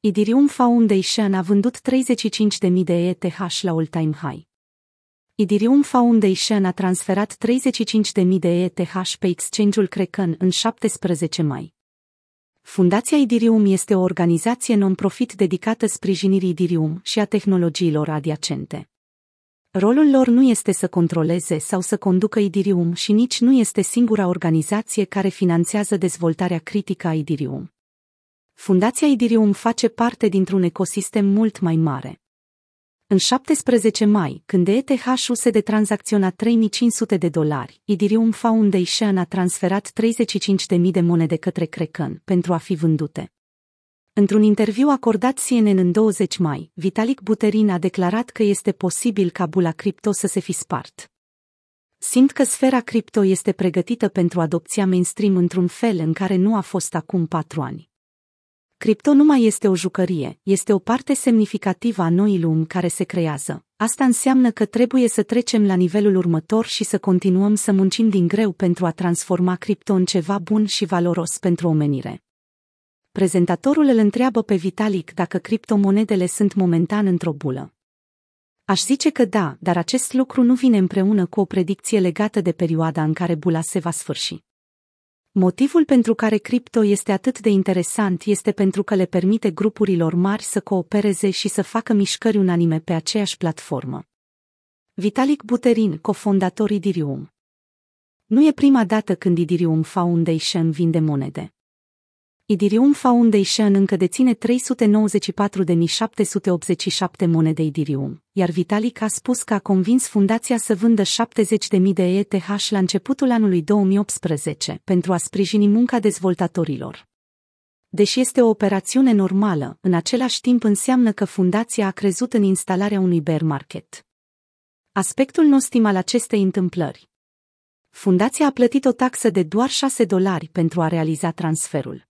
Idirium Foundation a vândut 35.000 de ETH la all-time high. Idirium Foundation a transferat 35.000 de ETH pe exchange-ul Kraken în 17 mai. Fundația Idirium este o organizație non-profit dedicată sprijinirii Idirium și a tehnologiilor adiacente. Rolul lor nu este să controleze sau să conducă Idirium și nici nu este singura organizație care finanțează dezvoltarea critică a Idirium. Fundația Idirium face parte dintr-un ecosistem mult mai mare. În 17 mai, când ETH-USD tranzacționa 3500 de dolari, Idirium Foundation a transferat 35.000 de monede către Kraken pentru a fi vândute. Într-un interviu acordat CNN în 20 mai, Vitalik Buterin a declarat că este posibil ca bula cripto să se fi spart. Simt că sfera cripto este pregătită pentru adopția mainstream într-un fel în care nu a fost acum patru ani. Cripto nu mai este o jucărie, este o parte semnificativă a noii lumi care se creează. Asta înseamnă că trebuie să trecem la nivelul următor și să continuăm să muncim din greu pentru a transforma cripto în ceva bun și valoros pentru omenire. Prezentatorul îl întreabă pe Vitalik dacă criptomonedele sunt momentan într-o bulă. Aș zice că da, dar acest lucru nu vine împreună cu o predicție legată de perioada în care bula se va sfârși. Motivul pentru care cripto este atât de interesant este pentru că le permite grupurilor mari să coopereze și să facă mișcări unanime pe aceeași platformă. Vitalik Buterin, cofondator Idirium Nu e prima dată când Idirium Foundation vinde monede. Idirium Foundation încă deține 394.787 monede Idirium, iar Vitalik a spus că a convins fundația să vândă 70.000 de ETH la începutul anului 2018 pentru a sprijini munca dezvoltatorilor. Deși este o operațiune normală, în același timp înseamnă că fundația a crezut în instalarea unui bear market. Aspectul nostim al acestei întâmplări. Fundația a plătit o taxă de doar 6 dolari pentru a realiza transferul.